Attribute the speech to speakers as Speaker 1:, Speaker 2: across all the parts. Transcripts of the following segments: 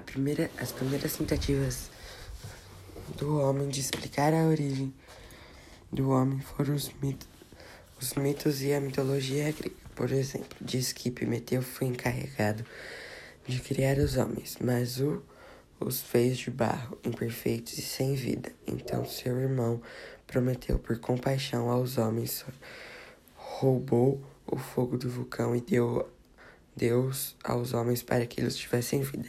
Speaker 1: primeira, as primeiras tentativas do homem de explicar a origem do homem foram os mitos, os mitos e a mitologia grega. Por exemplo, diz que Prometeu foi encarregado de criar os homens, mas o, os fez de barro, imperfeitos e sem vida. Então seu irmão prometeu por compaixão aos homens, roubou o fogo do vulcão e deu Deus aos homens para que eles tivessem vida.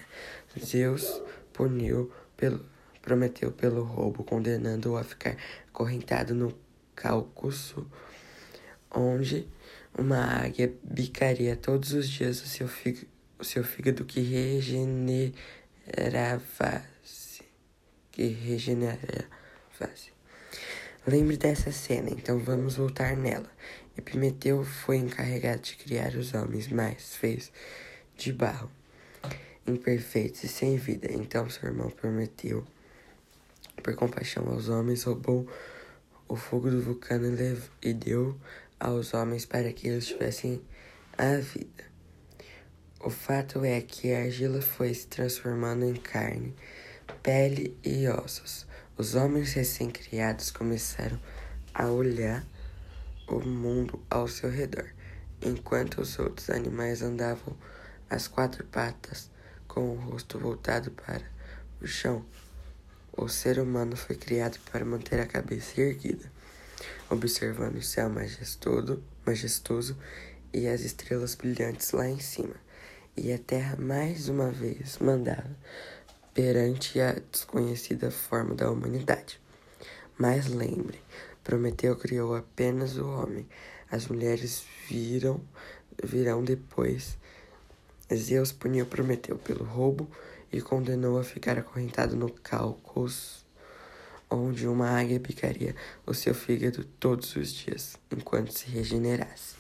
Speaker 1: Zeus puniu pelo, prometeu pelo roubo, condenando-o a ficar acorrentado no Cáucaso, onde uma águia bicaria todos os dias o seu, fígado, o seu fígado que regenerava-se. Que regenerava-se. Lembre dessa cena, então vamos voltar nela. Epimeteu foi encarregado de criar os homens, mas fez de barro, imperfeitos e sem vida. Então seu irmão prometeu, por compaixão aos homens, roubou o fogo do vulcão e deu aos homens para que eles tivessem a vida. O fato é que a argila foi se transformando em carne, pele e ossos. Os homens recém-criados começaram a olhar o mundo ao seu redor, enquanto os outros animais andavam às quatro patas, com o rosto voltado para o chão. O ser humano foi criado para manter a cabeça erguida, observando o céu majestoso, majestoso e as estrelas brilhantes lá em cima. E a terra mais uma vez mandava perante a desconhecida forma da humanidade. Mas lembre, Prometeu criou apenas o homem. As mulheres viram, virão depois. Zeus puniu Prometeu pelo roubo e condenou a ficar acorrentado no Cáucaso, onde uma águia picaria o seu fígado todos os dias, enquanto se regenerasse.